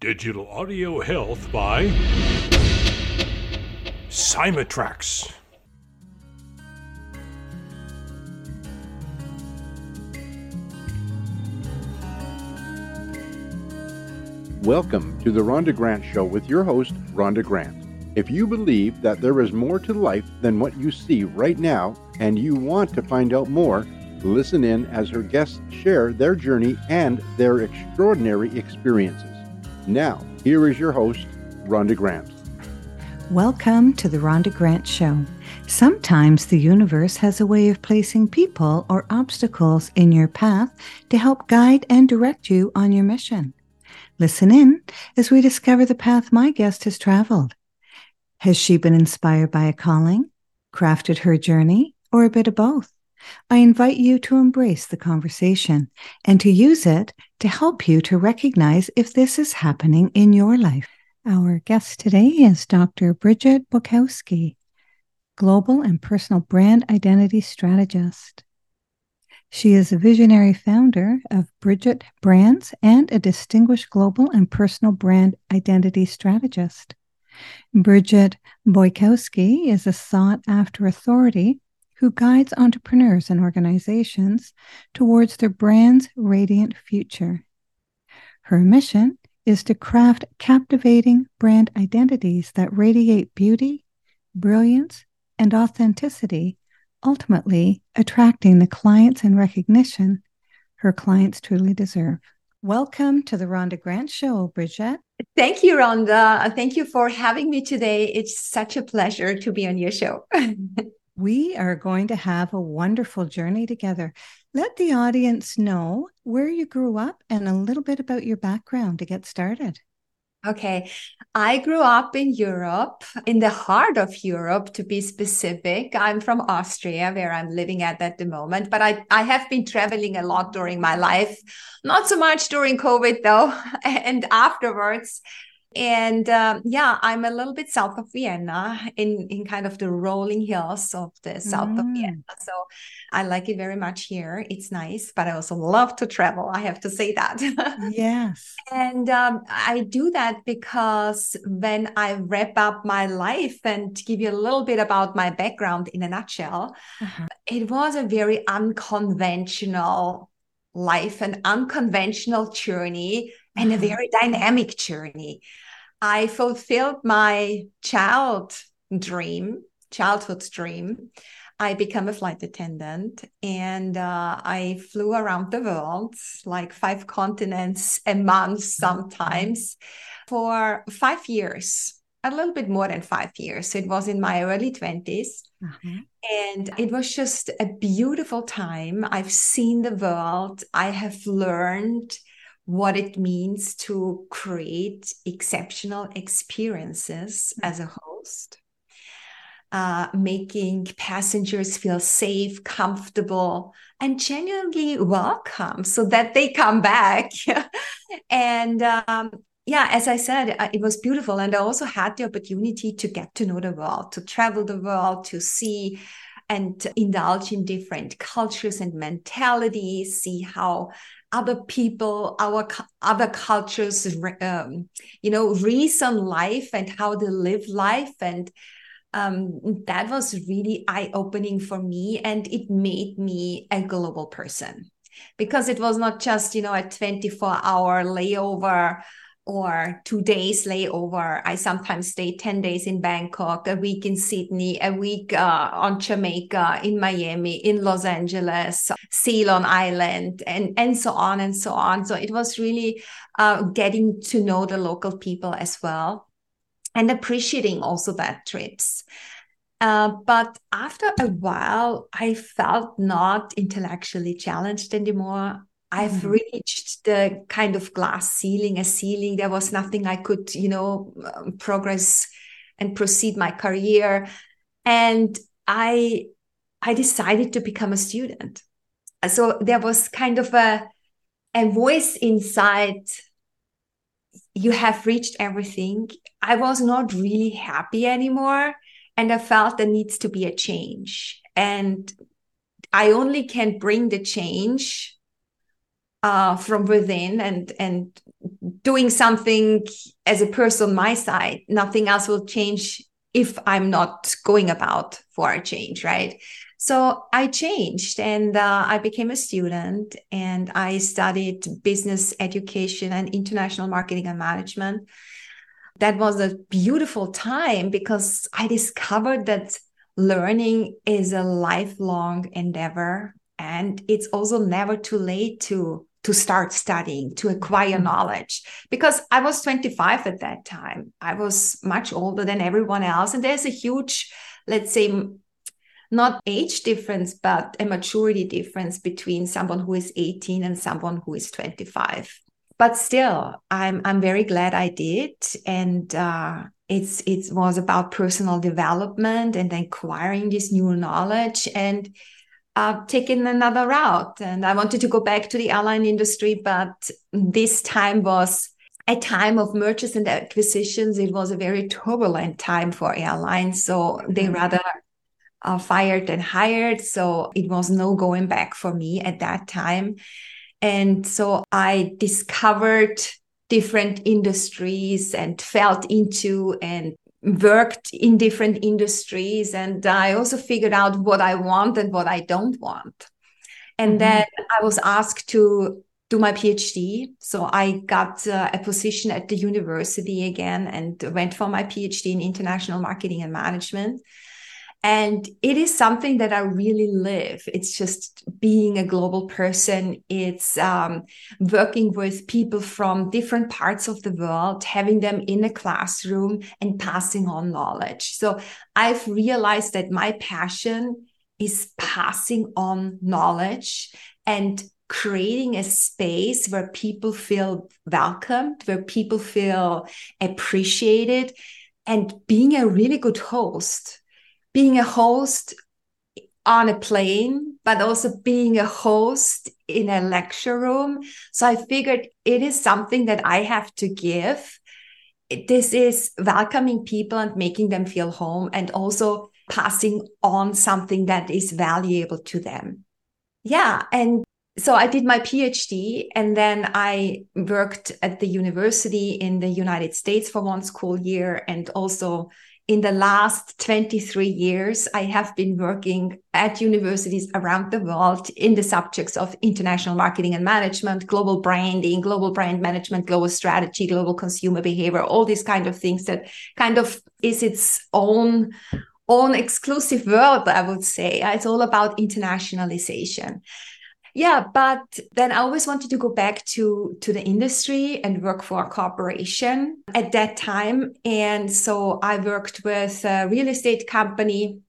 Digital Audio Health by Cymatrax. Welcome to the Rhonda Grant Show with your host, Rhonda Grant. If you believe that there is more to life than what you see right now and you want to find out more, listen in as her guests share their journey and their extraordinary experiences. Now, here is your host, Rhonda Grant. Welcome to the Rhonda Grant Show. Sometimes the universe has a way of placing people or obstacles in your path to help guide and direct you on your mission. Listen in as we discover the path my guest has traveled. Has she been inspired by a calling, crafted her journey, or a bit of both? I invite you to embrace the conversation and to use it to help you to recognize if this is happening in your life. Our guest today is Dr. Brigitte Bojkowszky, Global and Personal Brand Identity Strategist. She is a visionary founder of Bridget Brands and a distinguished global and personal brand identity strategist. Brigitte Bojkowszky is a sought after authority who guides entrepreneurs and organizations towards their brand's radiant future. Her mission is to craft captivating brand identities that radiate beauty, brilliance, and authenticity, ultimately attracting the clients and recognition her clients truly deserve. Welcome to the Rhonda Grant Show, Brigitte. Thank you, Rhonda. Thank you for having me today. It's such a pleasure to be on your show. we are going to have a wonderful journey together. Let the audience know where you grew up and a little bit about your background to get started. Okay. I grew up in Europe, in the heart of Europe to be specific. I'm from Austria, where I'm living at at the moment, but I, I have been traveling a lot during my life. Not so much during COVID, though, and afterwards. And um, yeah, I'm a little bit south of Vienna in, in kind of the rolling hills of the south mm. of Vienna. So I like it very much here. It's nice, but I also love to travel. I have to say that. yes. and um, I do that because when I wrap up my life and give you a little bit about my background in a nutshell, uh-huh. it was a very unconventional life, an unconventional journey and a mm-hmm. very dynamic journey. I fulfilled my child dream, childhood dream. I became a flight attendant and uh, I flew around the world, like five continents a month sometimes, for five years a little bit more than five years. It was in my early 20s. Mm-hmm. And it was just a beautiful time. I've seen the world. I have learned what it means to create exceptional experiences mm-hmm. as a host, uh, making passengers feel safe, comfortable, and genuinely welcome so that they come back. and um, yeah, as I said, uh, it was beautiful. And I also had the opportunity to get to know the world, to travel the world, to see and indulge in different cultures and mentalities, see how other people, our other cultures, um, you know, reason life and how they live life. And um, that was really eye opening for me. And it made me a global person because it was not just, you know, a 24 hour layover or two days layover. I sometimes stay 10 days in Bangkok, a week in Sydney, a week uh, on Jamaica, in Miami, in Los Angeles, Ceylon Island, and, and so on and so on. So it was really uh, getting to know the local people as well and appreciating also that trips. Uh, but after a while, I felt not intellectually challenged anymore. I've mm-hmm. reached the kind of glass ceiling, a ceiling. There was nothing I could, you know, um, progress and proceed my career. And I, I decided to become a student. So there was kind of a, a voice inside. You have reached everything. I was not really happy anymore. And I felt there needs to be a change. And I only can bring the change uh, from within and and doing something as a person on my side. Nothing else will change if I'm not going about for a change, right? So I changed and uh, I became a student and I studied business education and international marketing and management. That was a beautiful time because I discovered that learning is a lifelong endeavor and it's also never too late to to start studying to acquire mm-hmm. knowledge. Because i was 25 at that time. I was much older than everyone else. And there's a huge let's say not age difference but a maturity difference between someone who is 18 and someone who is 25 but still i'm i'm very glad i did. And uh, it's it was about personal development and acquiring this new knowledge. And uh, taking another route. And I wanted to go back to the airline industry, but this time was a time of mergers and acquisitions. It was a very turbulent time for airlines. So they mm-hmm. rather uh, fired than hired. So it was no going back for me at that time. And so I discovered different industries and felt into and worked in different industries and i also figured out what i want and what i don't want. And mm-hmm. then i was asked to do my phd so i got uh, a position at the university again and went for my phd in international marketing and management and it is something that I really live. It's just being a global person. It's um, working with people from different parts of the world, having them in a classroom and passing on knowledge. So I've realized that my passion is passing on knowledge and creating a space where people feel welcomed, where people feel appreciated, and being a really good host being a host on a plane, but also being a host in a lecture room. So I figured it is something that I have to give. This is welcoming people and making them feel home and also passing on something that is valuable to them. Yeah. And so I did my PhD and then I worked at the university in the United States for one school year and also in the last 23 years, I have been working at universities around the world in the subjects of international marketing and management, global branding, global brand management, global strategy, global consumer behavior, all these kind of things that kind of is its own own exclusive world, I would say. It's all about internationalization yeah but then i always wanted to go back to to the industry and work for a corporation at that time. And so i worked with a real estate company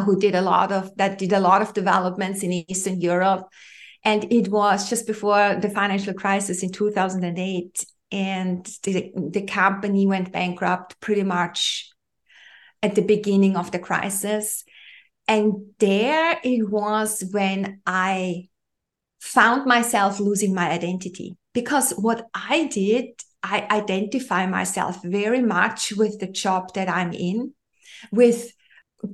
who did a lot of that did a lot of developments in eastern europe. And it was just before the financial crisis in 2008 and the, the company went bankrupt pretty much at the beginning of the crisis. And there it was when i found myself losing my identity because what I did, I identify myself very much with the job that I'm in, with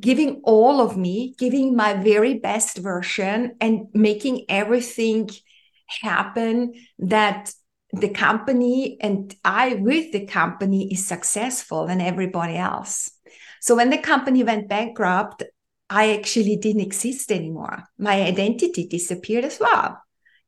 giving all of me, giving my very best version and making everything happen that the company and I with the company is successful than everybody else. So when the company went bankrupt, I actually didn't exist anymore. My identity disappeared as well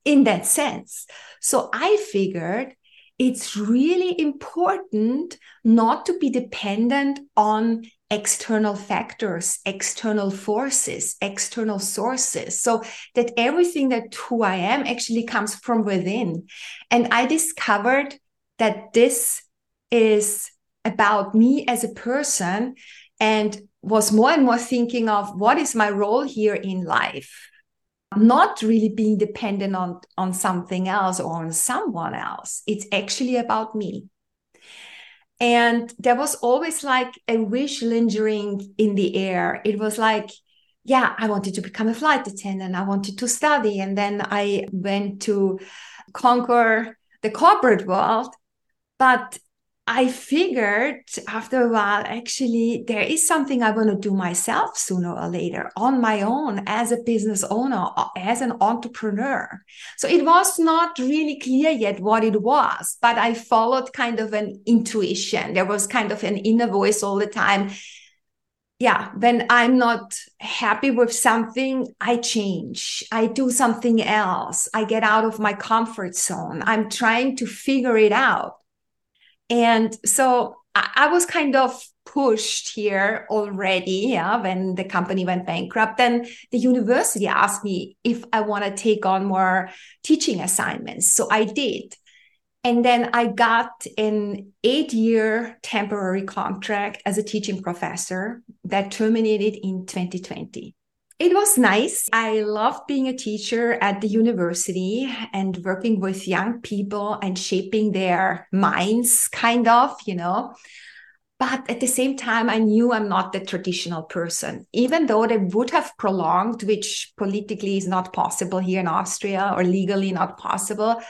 in that sense. So I figured it's really important not to be dependent on external factors, external forces, external sources, so that everything that who I am actually comes from within. And I discovered that this is about me as a person and was more and more thinking of what is my role here in life not really being dependent on on something else or on someone else. It's actually about me. And there was always like a wish lingering in the air. It was like yeah i wanted to become a flight attendant. I wanted to study. And then i went to conquer the corporate world. But I figured after a while, actually, there is something I want to do myself sooner or later on my own as a business owner, uh, as an entrepreneur. So it was not really clear yet what it was, but I followed kind of an intuition. There was kind of an inner voice all the time. Yeah, when I'm not happy with something, I change. I do something else. I get out of my comfort zone. I'm trying to figure it out and so I, I was kind of pushed here already yeah, when the company went bankrupt. Then the university asked me if I want to take on more teaching assignments. So I did. And then I got an eight year temporary contract as a teaching professor that terminated in 2020. It was nice. I loved being a teacher at the university and working with young people and shaping their minds, kind of, you know. But at the same time, I knew I'm not the traditional person, even though they would have prolonged, which politically is not possible here in Austria or legally not possible.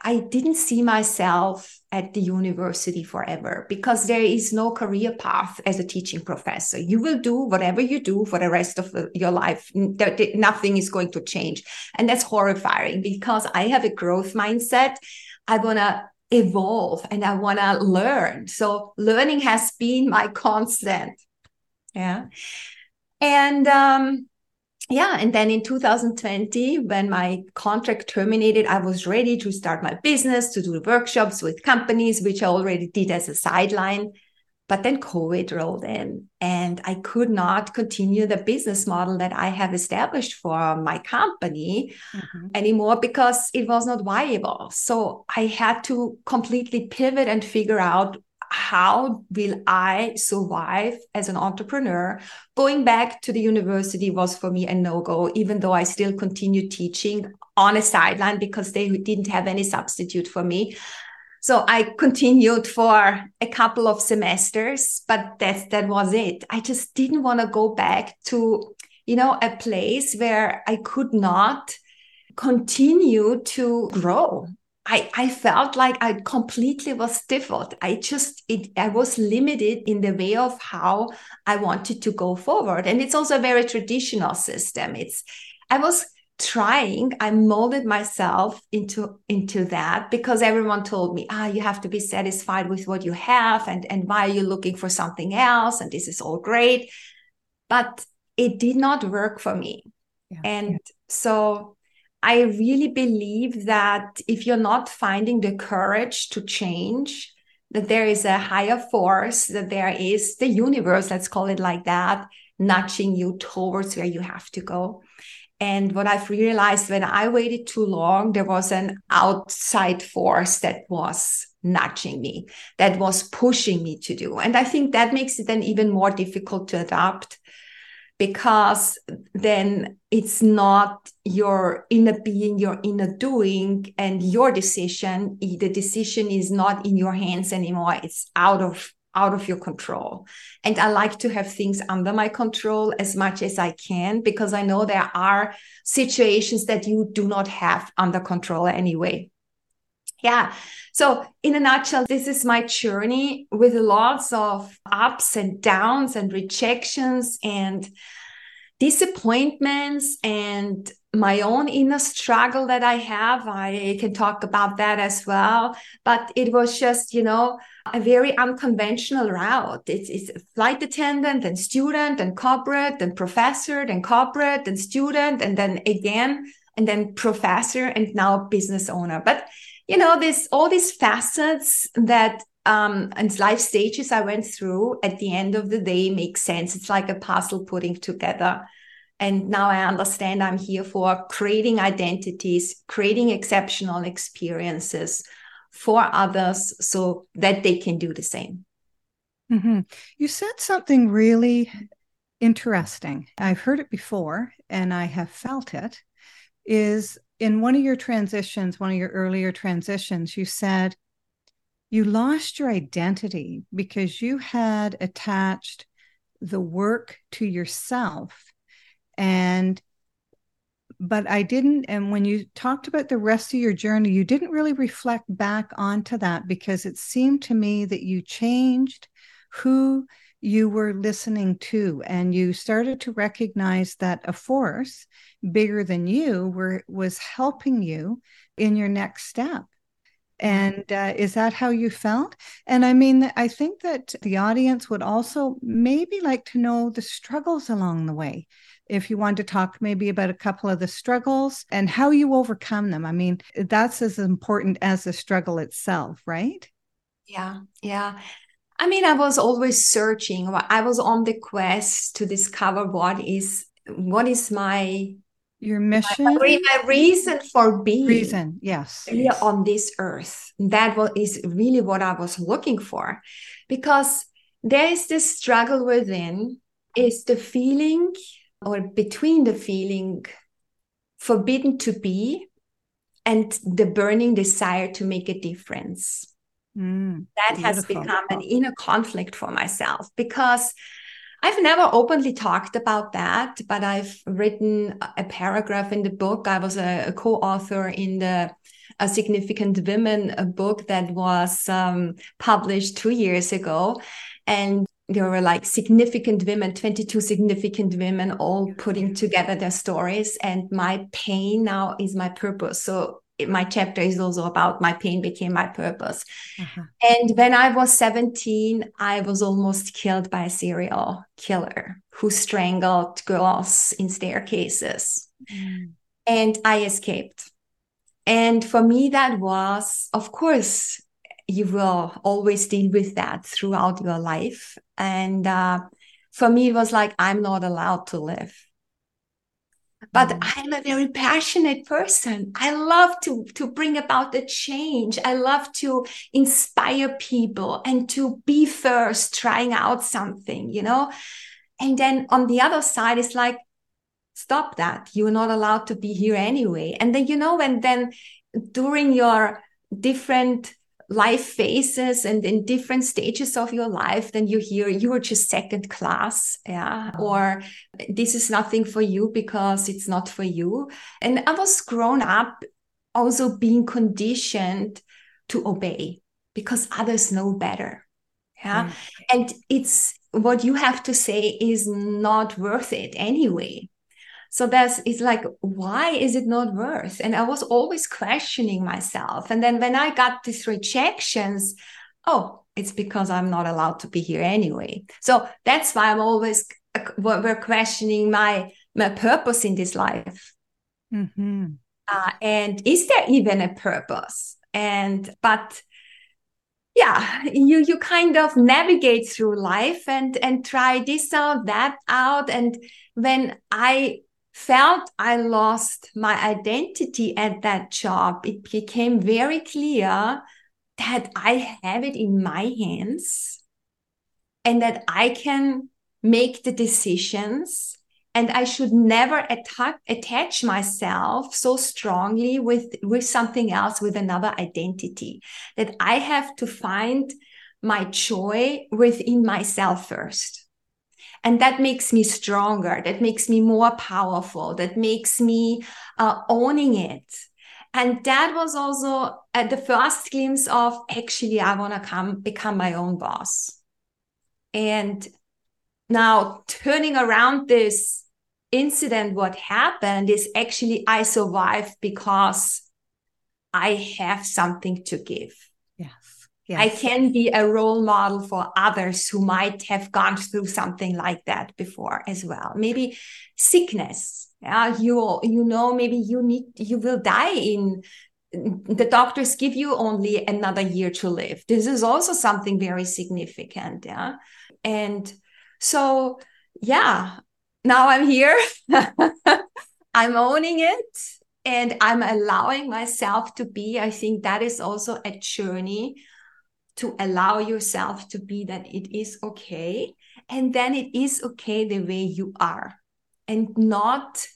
I didn't see myself at the university forever because there is no career path as a teaching professor. You will do whatever you do for the rest of your life. Nothing is going to change. And that's horrifying because I have a growth mindset. I want to evolve and I want to learn. So learning has been my constant. Yeah. And um, yeah, and then in 2020, when my contract terminated, I was ready to start my business, to do workshops with companies, which I already did as a sideline. But then COVID rolled in, and I could not continue the business model that I have established for my company mm-hmm. anymore because it was not viable. So I had to completely pivot and figure out how will I survive as an entrepreneur? Going back to the university was for me a no go, even though I still continued teaching on a sideline because they didn't have any substitute for me. So I continued for a couple of semesters, but that that was it. I just didn't want to go back to, you know, a place where I could not continue to grow I, I felt like I completely was stifled. I just, it, I was limited in the way of how I wanted to go forward. And it's also a very traditional system. It's, I was trying, I molded myself into, into that because everyone told me, ah, you have to be satisfied with what you have. And, and why are you looking for something else? And this is all great. But it did not work for me. Yeah. And yeah. so I really believe that if you're not finding the courage to change, that there is a higher force, that there is the universe, let's call it like that, nudging you towards where you have to go. And what I've realized when I waited too long, there was an outside force that was nudging me, that was pushing me to do. And I think that makes it then even more difficult to adapt because then it's not your inner being, your inner doing, and your decision. The decision is not in your hands anymore. It's out of out of your control. And I like to have things under my control as much as I can because I know there are situations that you do not have under control anyway. Yeah. So, in a nutshell, this is my journey with lots of ups and downs and rejections and disappointments and my own inner struggle that I have. I can talk about that as well. But it was just, you know, a very unconventional route. It's, it's flight attendant and student and corporate and professor and corporate and student and then again and then professor and now business owner. But you know, this all these facets that um, and life stages I went through at the end of the day make sense. It's like a puzzle putting together. And now I understand I'm here for creating identities, creating exceptional experiences for others so that they can do the same. Mm-hmm. You said something really interesting. I've heard it before and I have felt it. Is in one of your transitions, one of your earlier transitions, you said you lost your identity because you had attached the work to yourself and but I didn't. And when you talked about the rest of your journey, you didn't really reflect back onto that because it seemed to me that you changed who you were listening to and you started to recognize that a force bigger than you were was helping you in your next step. And uh, is that how you felt? And i mean i think that the audience would also maybe like to know the struggles along the way. If you want to talk maybe about a couple of the struggles and how you overcome them. I mean that's as important as the struggle itself right? Yeah yeah I mean, I was always searching. I was on the quest to discover what is what is my your mission, my, my reason for being. Reason, yes, here on this earth. That was, is really what I was looking for, because there is this struggle within. Is the feeling, or between the feeling, forbidden to be, and the burning desire to make a difference Mm, that beautiful. has become an inner conflict for myself because I've never openly talked about that, but I've written a paragraph in the book. I was a, a co-author in the a significant women a book that was um, published two years ago, and there were like significant women 22 significant women all putting together their stories and my pain now is my purpose so my chapter is also about my pain became my purpose. Uh-huh. And when I was 17, I was almost killed by a serial killer who strangled girls in staircases. Mm. And I escaped. And for me, that was, of course, you will always deal with that throughout your life. And uh, for me, it was like, I'm not allowed to live but mm. i'm a very passionate person. I love to to bring about the change. I love to inspire people and to be first trying out something you know? And then on the other side it's like stop that. You're not allowed to be here anyway. And then you know and then during your different life phases and in different stages of your life, then you hear you are just second class. Yeah. Oh. Or this is nothing for you because it's not for you. And I was grown up also being conditioned to obey because others know better. Yeah. Mm. And it's what you have to say is not worth it anyway. So that's it's like, why is it not worth? And I was always questioning myself. And then when I got these rejections, oh, it's because I'm not allowed to be here anyway. So that's why I'm always we're questioning my my purpose in this life. Mm-hmm. Uh, and is there even a purpose? And but yeah you you kind of navigate through life and and try this out that out and when i felt I lost my identity at that job, it became very clear that I have it in my hands and that I can make the decisions and I should never attack, attach myself so strongly with, with something else, with another identity, that I have to find my joy within myself first and that makes me stronger. That makes me more powerful. That makes me uh, owning it. And that was also uh, the first glimpse of actually i want to come become my own boss. And now turning around this incident what happened is actually i survived because i have something to give Yes. I can be a role model for others who might have gone through something like that before as well. Maybe sickness. Yeah, you you know maybe you need you will die in the doctors give you only another year to live. This is also something very significant. Yeah. And so, yeah, now I'm here. I'm owning it and I'm allowing myself to be. I think that is also a journey to allow yourself to be that it is okay. And then it is okay the way you are and not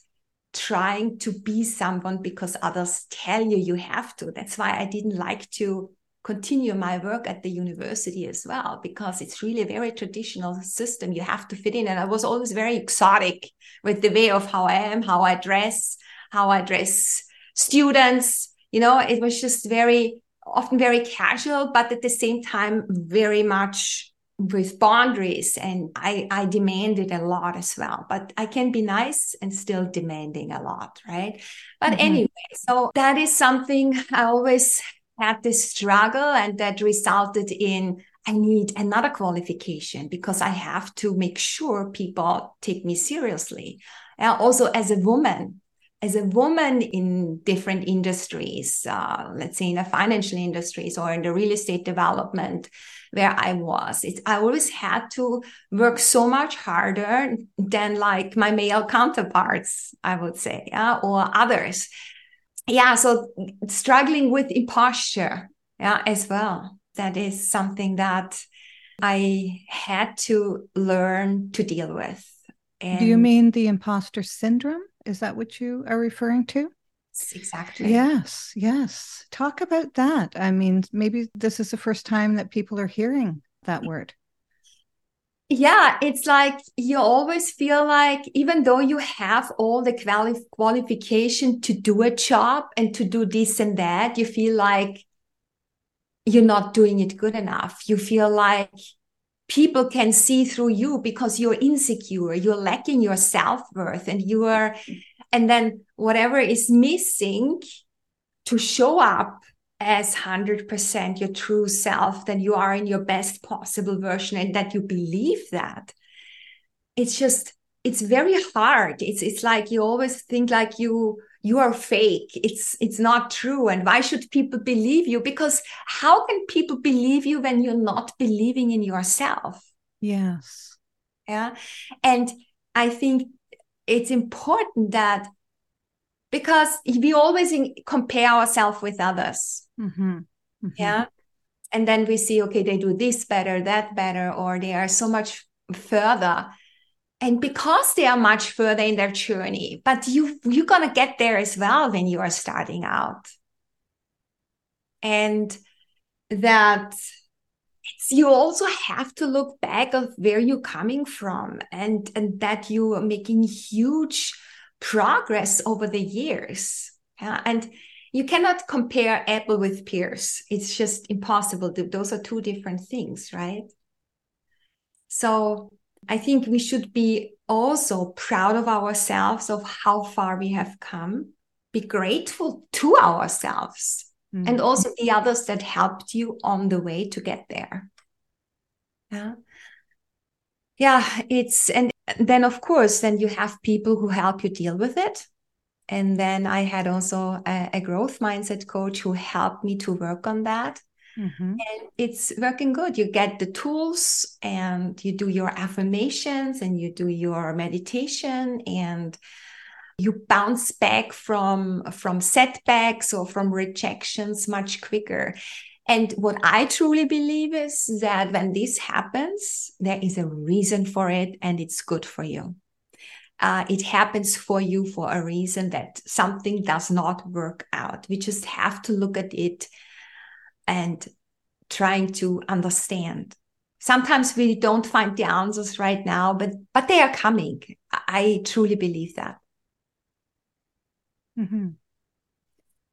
trying to be someone because others tell you you have to. That's why I didn't like to continue my work at the university as well because it's really a very traditional system you have to fit in and i was always very exotic with the way of how i am how i dress how I dress students. You know, it was just very often very casual, but at the same time, very much with boundaries. And I, I demanded a lot as well, but I can be nice and still demanding a lot, right? But mm-hmm. anyway, so that is something I always had this struggle, and that resulted in I need another qualification because I have to make sure people take me seriously. Uh, also, as a woman, as a woman in different industries, uh, let's say in the financial industries or in the real estate development where I was, it's, I always had to work so much harder than like my male counterparts, I would say, yeah, or others. Yeah, so struggling with imposture, yeah, as well. That is something that I had to learn to deal with. And Do you mean the imposter syndrome? Is that what you are referring to? Exactly. Yes, yes. Talk about that. I mean, maybe this is the first time that people are hearing that mm-hmm. word. Yeah, it's like you always feel like even though you have all the quali- qualification to do a job and to do this and that, you feel like you're not doing it good enough. You feel like people can see through you because you're insecure you're lacking your self-worth and you are and then whatever is missing to show up as 100% your true self then you are in your best possible version and that you believe that it's just it's very hard. It's it's like you always think like you you are fake. It's it's not true. And why should people believe you? Because how can people believe you when you're not believing in yourself? Yes. Yeah. And i think it's important that because we always compare ourselves with others. Mm-hmm. Mm-hmm. yeah. And then we see okay they do this better that better or they are so much further and because they are much further in their journey but you you're going to get there as well when you are starting out. And that you also have to look back of where you're coming from and and that you are making huge progress over the years. Yeah? and you cannot compare apple with pears. It's just impossible. Those are two different things right? So I think we should be also proud of ourselves of how far we have come, be grateful to ourselves mm-hmm. and also the others that helped you on the way to get there. Yeah. Yeah, it's and then of course then you have people who help you deal with it. And then I had also a, a growth mindset coach who helped me to work on that Mm-hmm. And it's working good. You get the tools and you do your affirmations and you do your meditation and you bounce back from from setbacks or from rejections much quicker. And what I truly believe is that when this happens, there is a reason for it and it's good for you. Uh, it happens for you for a reason that something does not work out. We just have to look at it and trying to understand. Sometimes we don't find the answers right now but but they are coming. I truly believe that. Mm-hmm.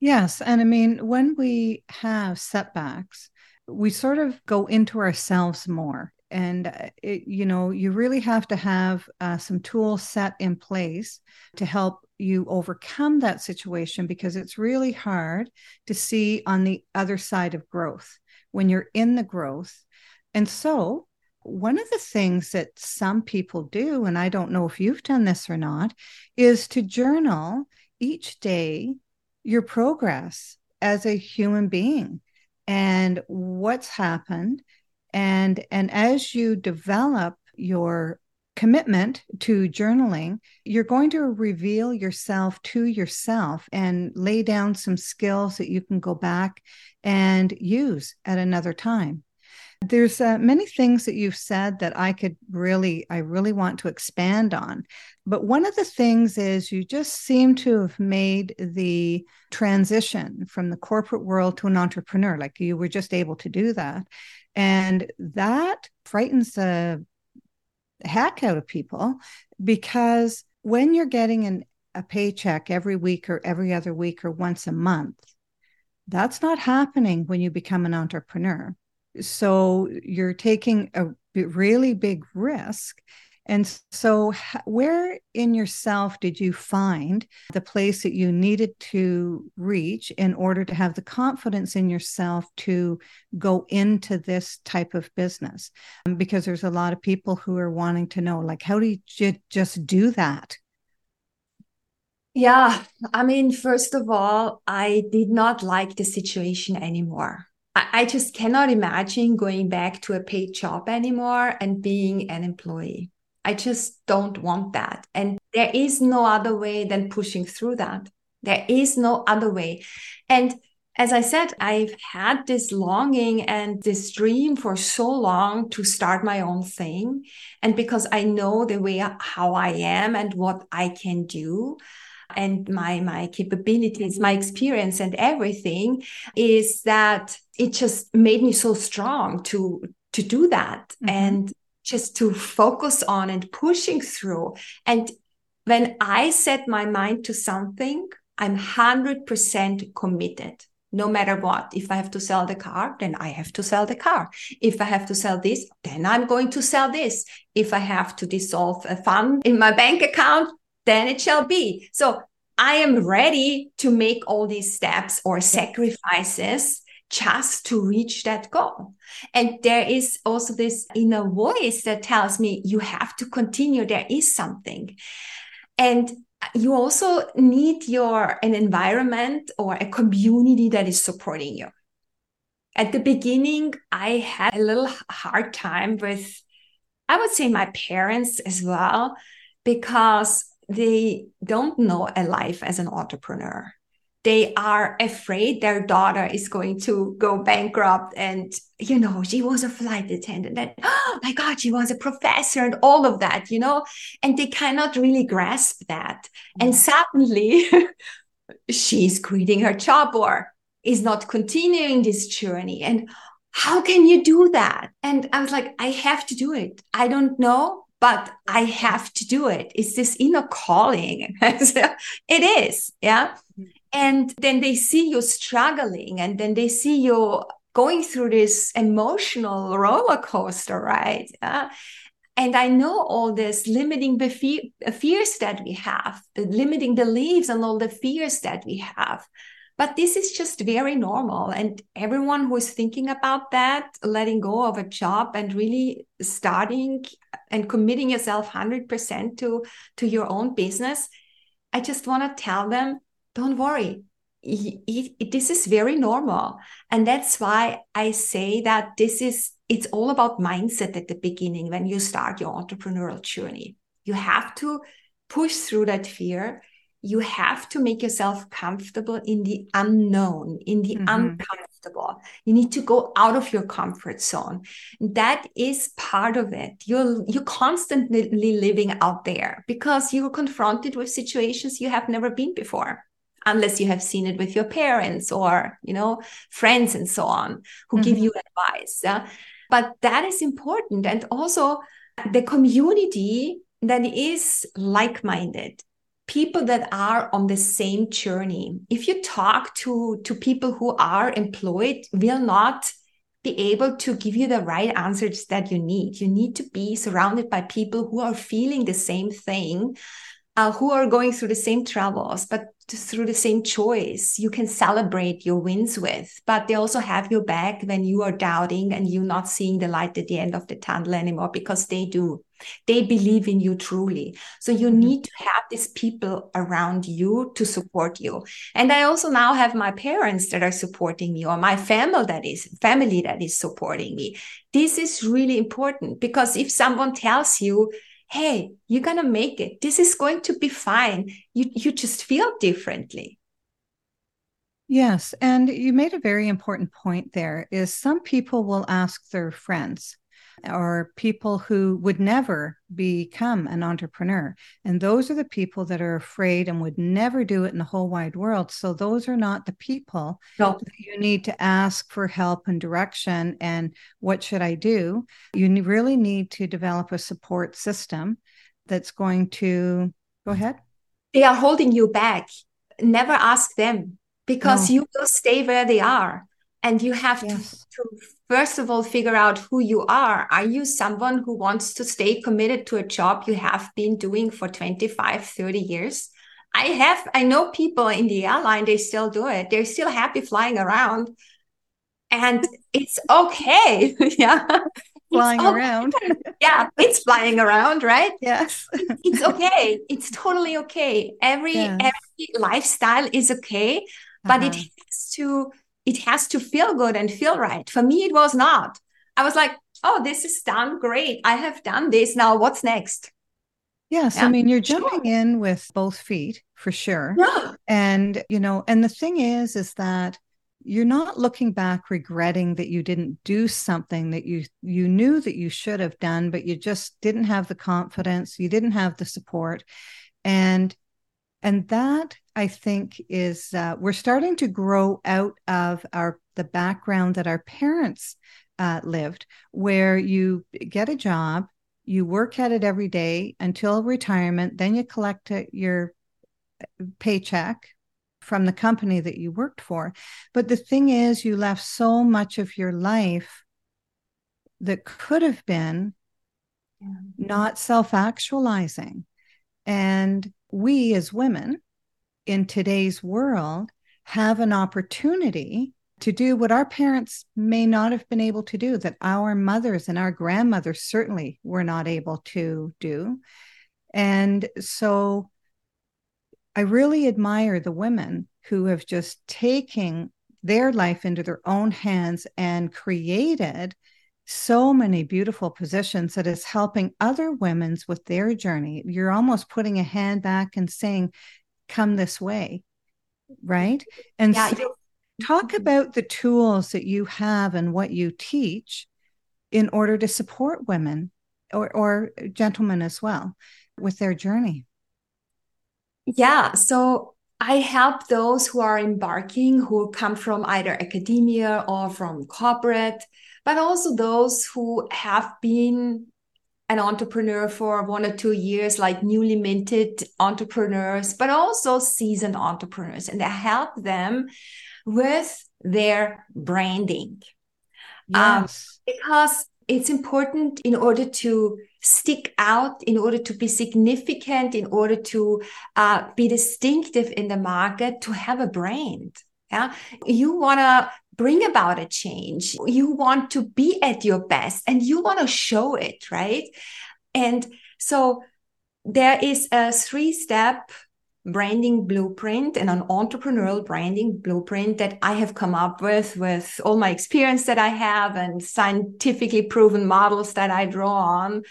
yes and i mean when we have setbacks we sort of go into ourselves more. And uh, it, you know you really have to have uh, some tools set in place to help you overcome that situation because it's really hard to see on the other side of growth when you're in the growth. And so one of the things that some people do and i don't know if you've done this or not is to journal each day your progress as a human being and what's happened. And and as you develop your commitment to journaling you're going to reveal yourself to yourself and lay down some skills that you can go back and use at another time. There's uh, many things that you've said that i could really i really want to expand on but one of the things is you just seem to have made the transition from the corporate world to an entrepreneur like you were just able to do that and that frightens the heck out of people because when you're getting an a paycheck every week or every other week or once a month. That's not happening when you become an entrepreneur. So you're taking a really big risk and so, where in yourself did you find the place that you needed to reach in order to have the confidence in yourself to go into this type of business? Um, because there's a lot of people who are wanting to know, like, how do you just do that? Yeah, I mean, first of all, I did not like the situation anymore. I just cannot imagine going back to a paid job anymore and being an employee. I just don't want that. And there is no other way than pushing through that. There is no other way. And as I said, I've had this longing and this dream for so long to start my own thing. And because I know the way how I am and what I can do and my my capabilities my experience and everything is that it just made me so strong to to do that mm-hmm. and just to focus on and pushing through. And when I set my mind to something, I'm 100% committed no matter what. If I have to sell the car, then I have to sell the car. If I have to sell this, then I'm going to sell this. If I have to dissolve a fund in my bank account, then it shall be. So I am ready to make all these steps or sacrifices just to reach that goal. And there is also this inner voice that tells me you have to continue. There is something. And you also need your an environment or a community that is supporting you. At the beginning, I had a little hard time with, I would say, my parents as well, because they don't know a life as an entrepreneur they are afraid their daughter is going to go bankrupt and you know she was a flight attendant and oh my god she was a professor and all of that you know and they cannot really grasp that and mm. suddenly she's quitting her job or is not continuing this journey and how can you do that and i was like i have to do it i don't know but I have to do it. It's this inner calling. it is. Yeah. Mm. And then they see you struggling and then they see you going through this emotional roller coaster right? Uh, and i know all this limiting befe- fears that we have the limiting beliefs and all the fears that we have. But this is just very normal and everyone who is thinking about that letting go of a job and really starting and committing yourself 100% to to your own business i just want to tell them don't worry. It, it, this is very normal. And that's why I say that this is, it's all about mindset at the beginning when you start your entrepreneurial journey. You have to push through that fear. You have to make yourself comfortable in the unknown, in the mm-hmm. uncomfortable. You need to go out of your comfort zone. That is part of it. You're you're constantly living out there because you're confronted with situations you have never been before unless you have seen it with your parents or you know friends and so on who mm-hmm. give you advice yeah? but that is important and also the community that is like-minded people that are on the same journey if you talk to to people who are employed will not be able to give you the right answers that you need you need to be surrounded by people who are feeling the same thing uh, who are going through the same troubles, but through the same choice you can celebrate your wins with. But they also have your back when you are doubting and you're not seeing the light at the end of the tunnel anymore because they do. They believe in you truly. So you mm-hmm. need to have these people around you to support you. And i also now have my parents that are supporting me or my family that is family that is supporting me. This is really important because if someone tells you hey you're gonna make it. This is going to be fine. You you just feel differently. Yes and you made a very important point there is some people will ask their friends or people who would never become an entrepreneur. And those are the people that are afraid and would never do it in the whole wide world. So those are not the people no. that you need to ask for help and direction and what should I do? You really need to develop a support system that's going to go ahead. they are holding you back, never ask them because no. you will stay where they are. And you have yes. to, to, first of all, figure out who you are. Are you someone who wants to stay committed to a job you have been doing for 25, 30 years? I have, I know people in the airline, they still do it. They're still happy flying around. And it's okay. yeah flying okay. around. yeah, it's flying around, right? Yes. it's okay. It's totally okay. Every yes. every lifestyle is okay, but uh-huh. it has to it has to feel good and feel right. For me, it was not. I was like, oh, this is done. Great. I have done this. Now what's next? Yes, yeah. I mean you're jumping sure. in with both feet for sure. Yeah. And you know, and the thing is is that you're not looking back regretting that you didn't do something that you you knew that you should have done but you just didn't have the confidence you didn't have the support and and that i think is uh, we're starting to grow out of our the background that our parents uh, lived where you get a job you work at it every day until retirement then you collect your paycheck from the company that you worked for. But the thing is, you left so much of your life that could have been yeah. not self actualizing. And we as women in today's world have an opportunity to do what our parents may not have been able to do, that our mothers and our grandmothers certainly were not able to do. And so I really admire the women who have just taken their life into their own hands and created so many beautiful positions that is helping other women's with their journey. You're almost putting a hand back and saying, come this way. Right. And yeah, so talk mm-hmm. about the tools that you have and what you teach in order to support women or, or gentlemen as well with their journey. Yeah. So I help those who are embarking, who come from either academia or from corporate, but also those who have been an entrepreneur for one or two years, like newly minted entrepreneurs, but also seasoned entrepreneurs. And I help them with their branding. Um, yes. Um, because it's important in order to stick out, in order to be significant, in order to uh, be distinctive in the market, to have a brand. Yeah, you want to bring about a change. You want to be at your best, and you want to show it, right? And so there is a three-step branding blueprint and an entrepreneurial branding blueprint that I have come up with with all my experience that I have and scientifically proven models that I draw on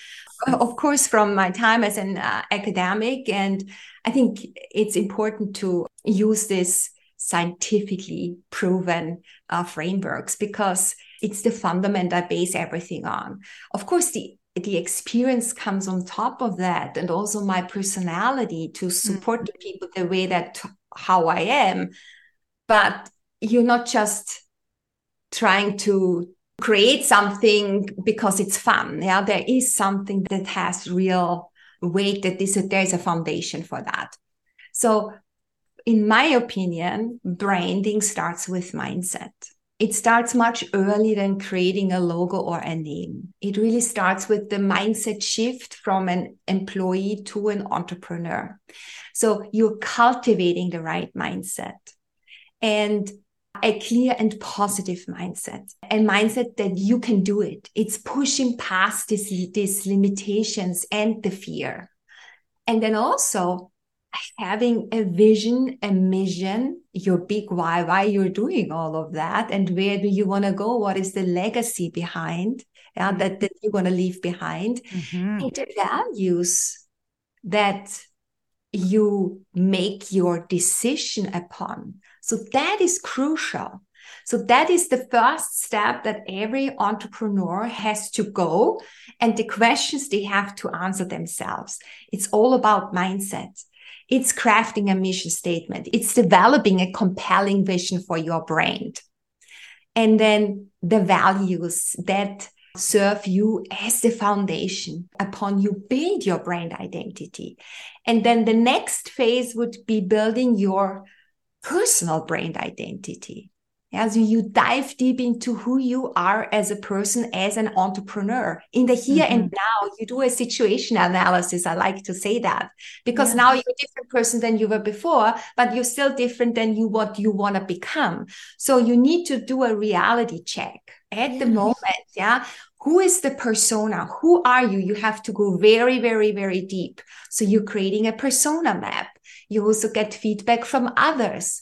of course from my time as an uh, academic and I think it's important to use this scientifically proven uh, frameworks because it's the fundament I base everything on. Of course, the the experience comes on top of that and also my personality to support mm-hmm. the people the way that how i am but you're not just trying to create something because it's fun yeah there is something that has real weight that is there's a foundation for that so in my opinion branding starts with mindset it starts much earlier than creating a logo or a name. It really starts with the mindset shift from an employee to an entrepreneur. So you're cultivating the right mindset and a clear and positive mindset, a mindset that you can do it. It's pushing past these, these limitations and the fear. And then also having a vision, a mission, your big why, why you're doing all of that, and where do you want to go? What is the legacy behind yeah, mm-hmm. that, that you're going to leave behind? Mm-hmm. And the values that you make your decision upon. So that is crucial. So that is the first step that every entrepreneur has to go and the questions they have to answer themselves. It's all about mindset. It's crafting a mission statement. It's developing a compelling vision for your brand. And then the values that serve you as the foundation upon you build your brand identity. And then the next phase would be building your personal brand identity. As you dive deep into who you are as a person, as an entrepreneur. In the here mm-hmm. and now, you do a situation analysis. I like to say that because now you're a different person than you were before, but you're still different than you what you want to become. So you need to do a reality check at the moment. Yeah. Who is the persona? Who are you? You have to go very, very, very deep. So you're creating a persona map. You also get feedback from others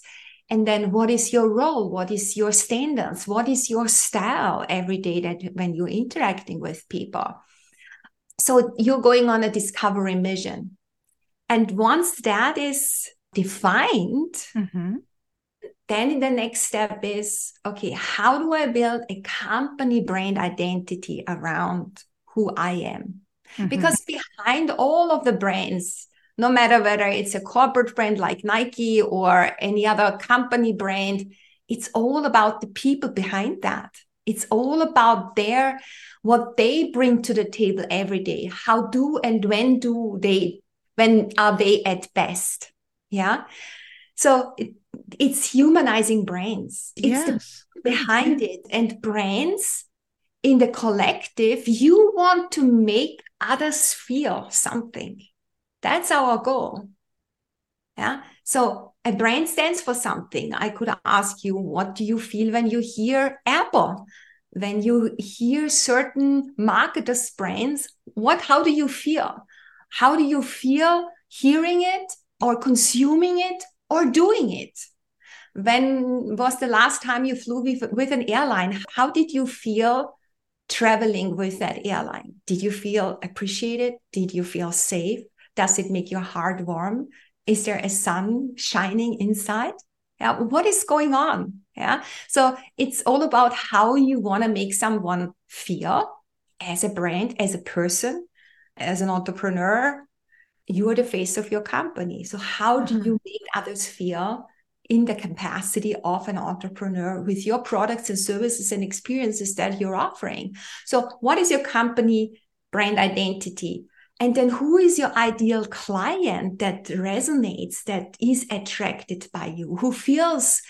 and then what is your role? What is your standards? What is your style every day that when you're interacting with people? So you're going on a discovery mission. And once that is defined mm-hmm. then the next step is okay how do i build a company brand identity around who i am? Mm-hmm. because behind all of the brands no matter whether it's a corporate brand like Nike or any other company brand, it's all about the people behind that. It's all about their what they bring to the table every day. How do and when do they when are they at best? Yeah. So it, it's humanizing brands. It's yes. the behind it and brands in the collective. You want to make others feel something that's our goal. Yeah. So a brand stands for something. I could ask you, what do you feel when you hear Apple? When you hear certain marketers' brands, what how do you feel? How do you feel hearing it or consuming it or doing it? When was the last time you flew with, with an airline? How did you feel traveling with that airline? Did you feel appreciated? Did you feel safe? Does it make your heart warm? Is there a sun shining inside? Yeah, what is going on? Yeah. So it's all about how you want to make someone feel as a brand, as a person, as an entrepreneur. You are the face of your company. So how do mm-hmm. you make others feel in the capacity of an entrepreneur with your products and services and experiences that you're offering? So what is your company brand identity? And then who is your ideal client that resonates, that is attracted by you, who feels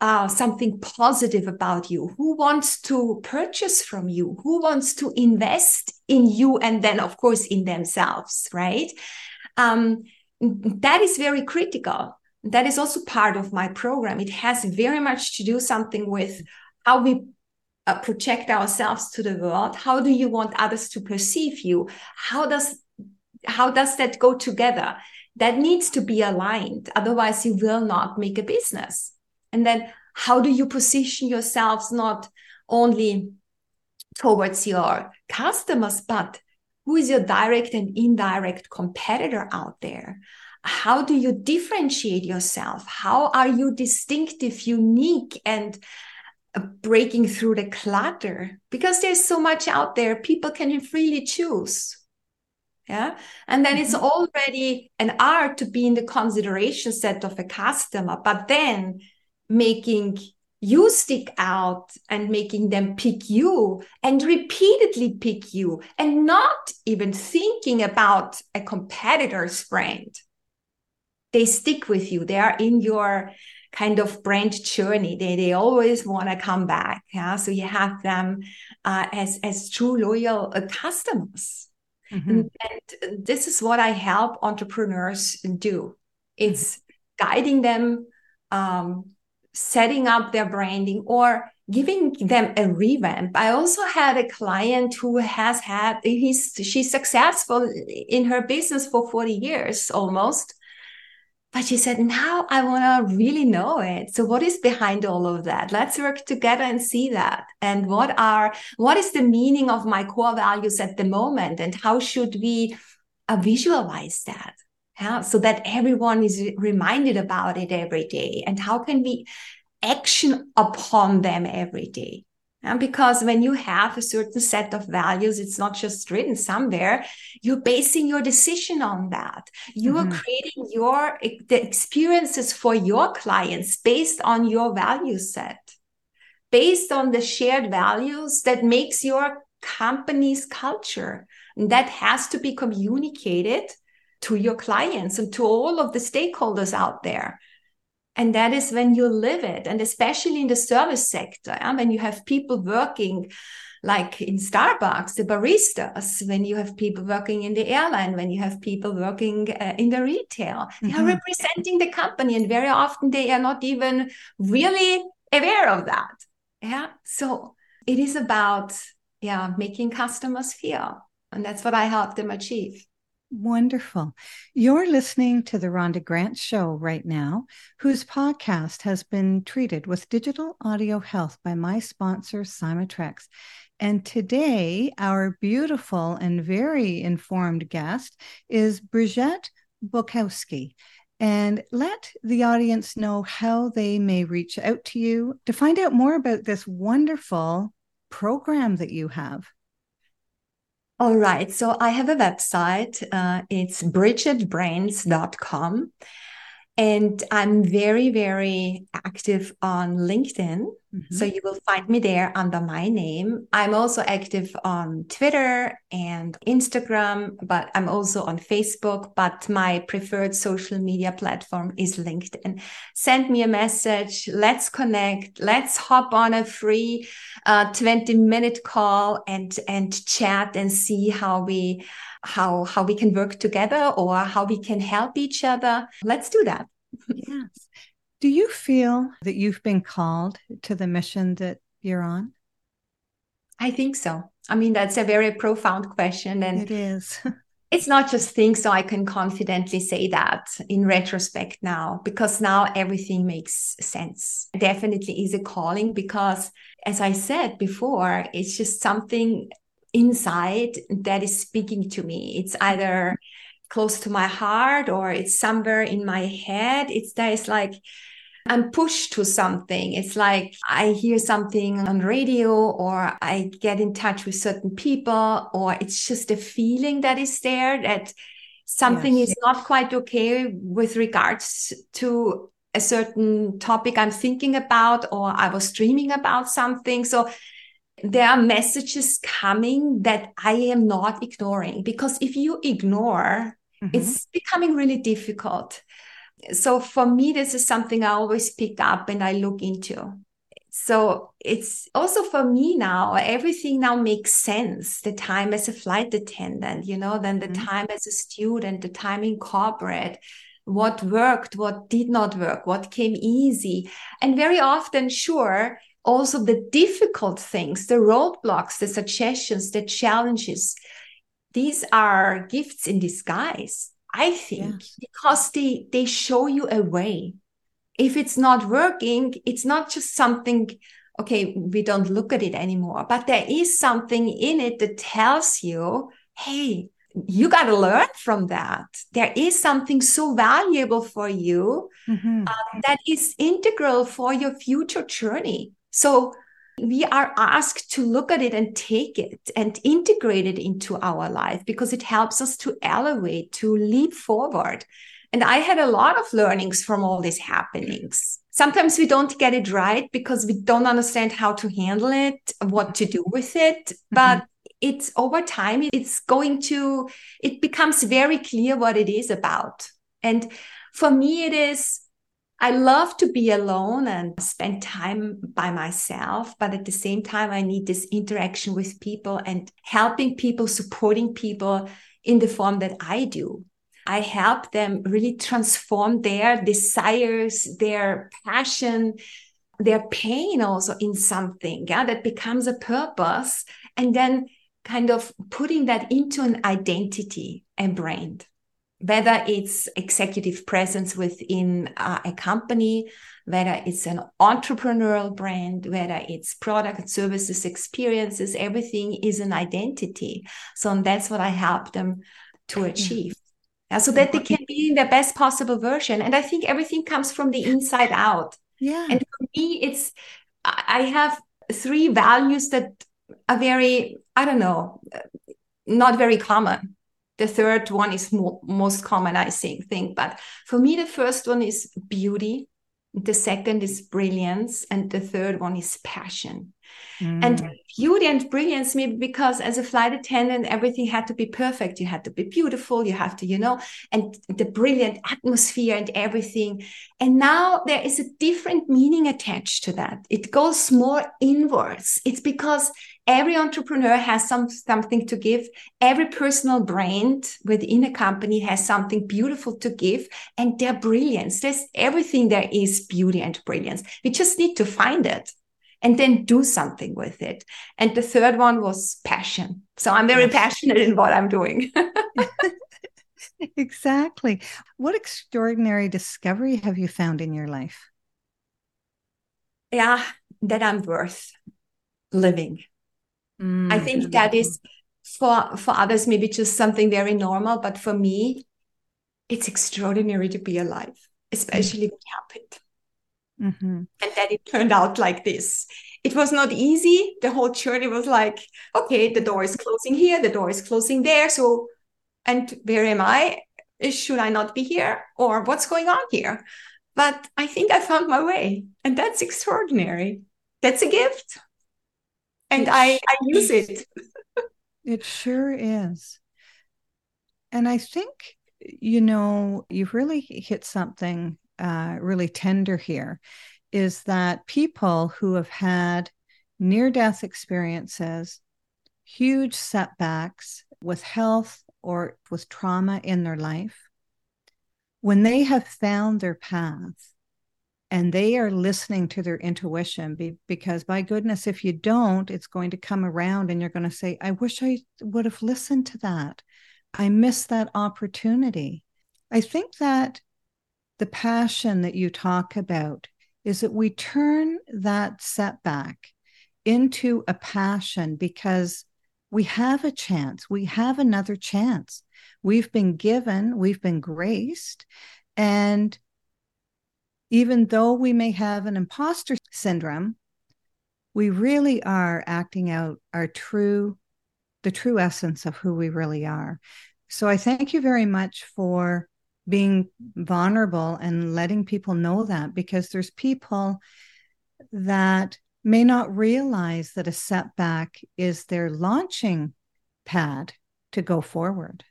uh, something positive about you, who wants to purchase from you, who wants to invest in you, and then, of course, in themselves, right? Um, that is very critical. That is also part of my program. It has very much to do something with how we uh, project ourselves to the world? How do you want others to perceive you? How does how does that go together? That needs to be aligned otherwise you will not make a business. And then how do you position yourselves not only towards your customers but who is your direct and indirect competitor out there? How do you differentiate yourself? How are you distinctive unique and breaking through the clutter because there's so much out there. People can freely choose. Yeah. And then mm-hmm. it's already an art to be in the consideration set of a customer but then making you stick out and making them pick you and repeatedly pick you and not even thinking about a competitor's brand they stick with you. They are in your kind of brand journey. They, they always want to come back. Yeah. So you have them uh, as, as true loyal uh, customers. Mm-hmm. And, this is what I help entrepreneurs do. It's mm-hmm. guiding them, um, setting up their branding or giving them a revamp. I also had a client who has had he's she's successful in her business for 40 years almost but she said, now I want to really know it. So what is behind all of that? Let's work together and see that. And what are, what is the meaning of my core values at the moment? And how should we uh, visualize that? Yeah, so that everyone is reminded about it every day. And how can we action upon them every day? And because when you have a certain set of values, it's not just written somewhere. You're basing your decision on that. You mm-hmm. are creating your the experiences for your clients based on your value set, based on the shared values that makes your company's culture. And that has to be communicated to your clients and to all of the stakeholders out there. And that is when you live it. And especially in the service sector, yeah, when you have people working like in Starbucks, the baristas, when you have people working in the airline, when you have people working uh, in the retail, mm-hmm. they are mm-hmm. representing the company. And very often they are not even really aware of that. Yeah. So it is about, yeah, making customers feel. And that's what I help them achieve. Wonderful. You're listening to the Rhonda Grant Show right now, whose podcast has been treated with digital audio health by my sponsor, Cymatrax. And today, our beautiful and very informed guest is Brigitte Bojkowszky. And let the audience know how they may reach out to you to find out more about this wonderful program that you have. All right. So I have a website. Uh, it's bridgetbrands.com. And I'm very, very active on LinkedIn. Mm-hmm. So you will find me there under my name. I'm also active on Twitter and Instagram, but I'm also on Facebook. But my preferred social media platform is LinkedIn. Send me a message. Let's connect. Let's hop on a free uh, 20 minute call and, and chat and see how we how how we can work together or how we can help each other. Let's do that. yes. Do you feel that you've been called to the mission that you're on? I think so. I mean, that's a very profound question. And it is. it's not just things so I can confidently say that in retrospect now, because now everything makes sense. Definitely is a calling because, as I said before, it's just something inside that is speaking to me. It's either close to my heart or it's somewhere in my head. It's there's like I'm pushed to something. It's like I hear something on radio or I get in touch with certain people or it's just a feeling that is there that something yes. is not quite okay with regards to a certain topic I'm thinking about or I was dreaming about something. So there are messages coming that I am not ignoring because if you ignore mm-hmm. it's becoming really difficult. So for me, this is something I always pick up and I look into. So it's also for me now, everything now makes sense. The time as a flight attendant, you know, then the mm-hmm. time as a student, the time in corporate, what worked, what did not work, what came easy. And very often, sure, also the difficult things, the roadblocks, the suggestions, the challenges these are gifts in disguise i think yeah. because they they show you a way if it's not working it's not just something okay we don't look at it anymore but there is something in it that tells you hey you got to learn from that there is something so valuable for you mm-hmm. uh, that is integral for your future journey so we are asked to look at it and take it and integrate it into our life because it helps us to elevate, to leap forward. And I had a lot of learnings from all these happenings. Sometimes we don't get it right because we don't understand how to handle it, what to do with it. Mm-hmm. But it's over time, it's going to, it becomes very clear what it is about. And for me, it is I love to be alone and spend time by myself, but at the same time, I need this interaction with people and helping people, supporting people in the form that I do. I help them really transform their desires, their passion, their pain also in something yeah, that becomes a purpose, and then kind of putting that into an identity and brand whether it's executive presence within uh, a company, whether it's an entrepreneurial brand, whether it's product services, experiences, everything is an identity. So that's what I help them to achieve. Yeah. so that they can be in their best possible version. And I think everything comes from the inside out. Yeah. And for me, it's, I have three values that are very, I don't know, not very common the third one is more, most common, I think, thing. But for me, the first one is beauty. The second is brilliance. And the third one is passion. Mm. And beauty and brilliance, maybe because as a flight attendant, everything had to be perfect. You had to be beautiful. You have to, you know, and the brilliant atmosphere and everything. And now there is a different meaning attached to that. It goes more inwards. It's because every entrepreneur has some something to give. Every personal brand within a company has something beautiful to give, and their brilliance. There's everything there is beauty and brilliance. We just need to find it and then do something with it. And the third one was passion. So I'm very passionate in what I'm doing. exactly. What extraordinary discovery have you found in your life? Yeah, that I'm worth living. Mm, I think that is for for others maybe just something very normal, but for me, it's extraordinary to be alive, especially mm. what happened. Mm-hmm. And then it turned out like this. It was not easy. The whole journey was like, okay, the door is closing here, the door is closing there. So, and where am I? Should I not be here? Or what's going on here? But I think I found my way. And that's extraordinary. That's a gift. And I, I use it. it sure is. And I think, you know, you've really hit something uh, really tender here is that people who have had near death experiences, huge setbacks with health or with trauma in their life, when they have found their path and they are listening to their intuition, be, because by goodness, if you don't, it's going to come around and you're going to say, I wish I would have listened to that. I missed that opportunity. I think that the passion that you talk about is that we turn that setback into a passion because we have a chance. We have another chance. We've been given, we've been graced. And even though we may have an imposter syndrome, we really are acting out our true, the true essence of who we really are. So I thank you very much for being vulnerable and letting people know that because there's people that may not realize that a setback is their launching pad to go forward.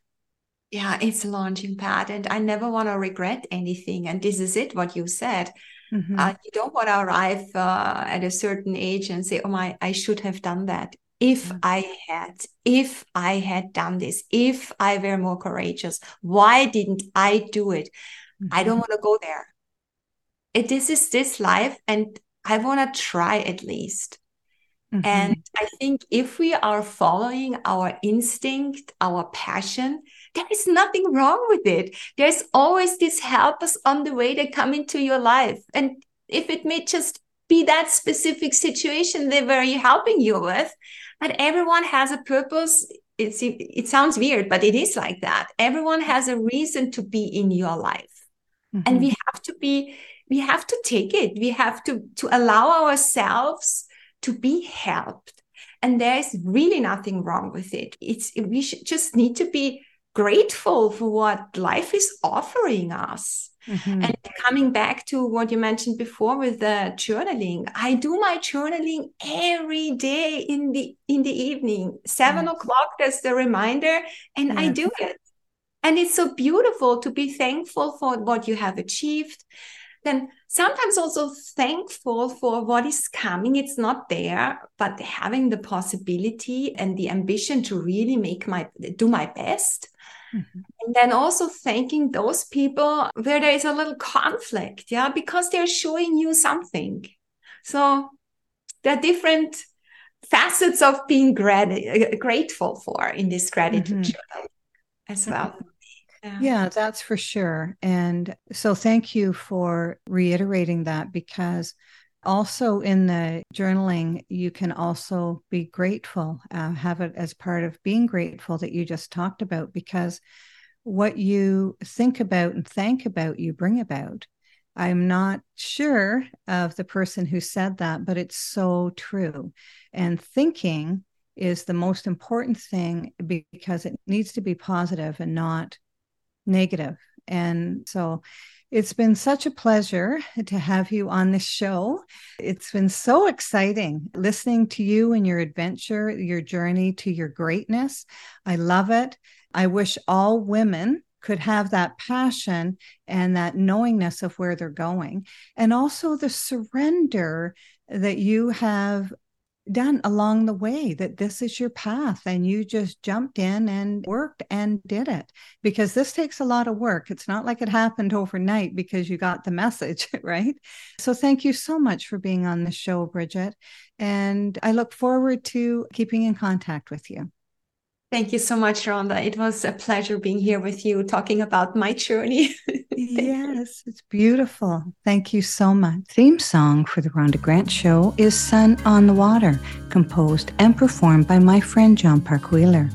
Yeah, it's a launching pad, and I never want to regret anything. And this is it, what you said. Mm-hmm. Uh, you don't want to arrive uh, at a certain age and say, "Oh my, I should have done that." if I had, if I had done this, if I were more courageous, why didn't I do it? Mm-hmm. I don't mm-hmm. want to go there. It, this is this life, and I want to try at least. Mm-hmm. And I think if we are following our instinct, our passion, there is nothing wrong with it. There's always these helpers on the way that come into your life. And if it may just be that specific situation where you're helping you with, but everyone has a purpose it's it sounds weird but it is like that everyone has a reason to be in your life mm-hmm. and we have to be we have to take it we have to to allow ourselves to be helped and there is really nothing wrong with it it's we should just need to be grateful for what life is offering us Mm-hmm. And coming back to what you mentioned before with the journaling, I do my journaling every day in the in the evening. Seven yes. o'clock, that's the reminder, and yes. I do it. And it's so beautiful to be thankful for what you have achieved. Then sometimes also thankful for what is coming. It's not there, but having the possibility and the ambition to really make my do my best Mm-hmm. And then also thanking those people where there is a little conflict, yeah, because they're showing you something. So there are different facets of being grat- grateful for in this gratitude mm-hmm. as well. Yeah. yeah, that's for sure. And so thank you for reiterating that because also, in the journaling, you can also be grateful, uh, have it as part of being grateful that you just talked about, because what you think about and thank about, you bring about. I'm not sure of the person who said that, but it's so true. And thinking is the most important thing because it needs to be positive and not negative. And so It's been such a pleasure to have you on this show. It's been so exciting listening to you and your adventure, your journey to your greatness. I love it. I wish all women could have that passion and that knowingness of where they're going, and also the surrender that you have done along the way that this is your path and you just jumped in and worked and did it because this takes a lot of work. It's not like it happened overnight because you got the message, right? So thank you so much for being on the show, Bridget. And I look forward to keeping in contact with you. Thank you so much, Rhonda. It was a pleasure being here with you, talking about my journey. yes, it's beautiful. Thank you so much. Theme song for the Rhonda Grant Show is Sun on the Water, composed and performed by my friend John Park Wheeler.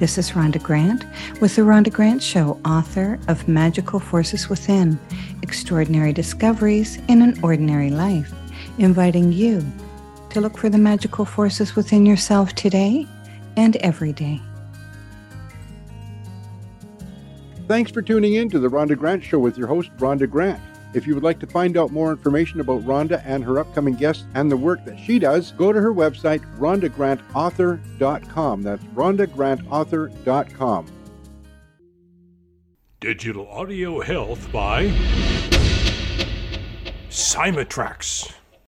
This is Rhonda Grant with the Rhonda Grant Show, author of Magical Forces Within Extraordinary Discoveries in an Ordinary Life, inviting you to look for the magical forces within yourself today and every day. Thanks for tuning in to the Rhonda Grant Show with your host, Rhonda Grant. If you would like to find out more information about Rhonda and her upcoming guests and the work that she does, go to her website, rhondagrantauthor.com. That's rhondagrantauthor.com. Digital Audio Health by Cymatrax.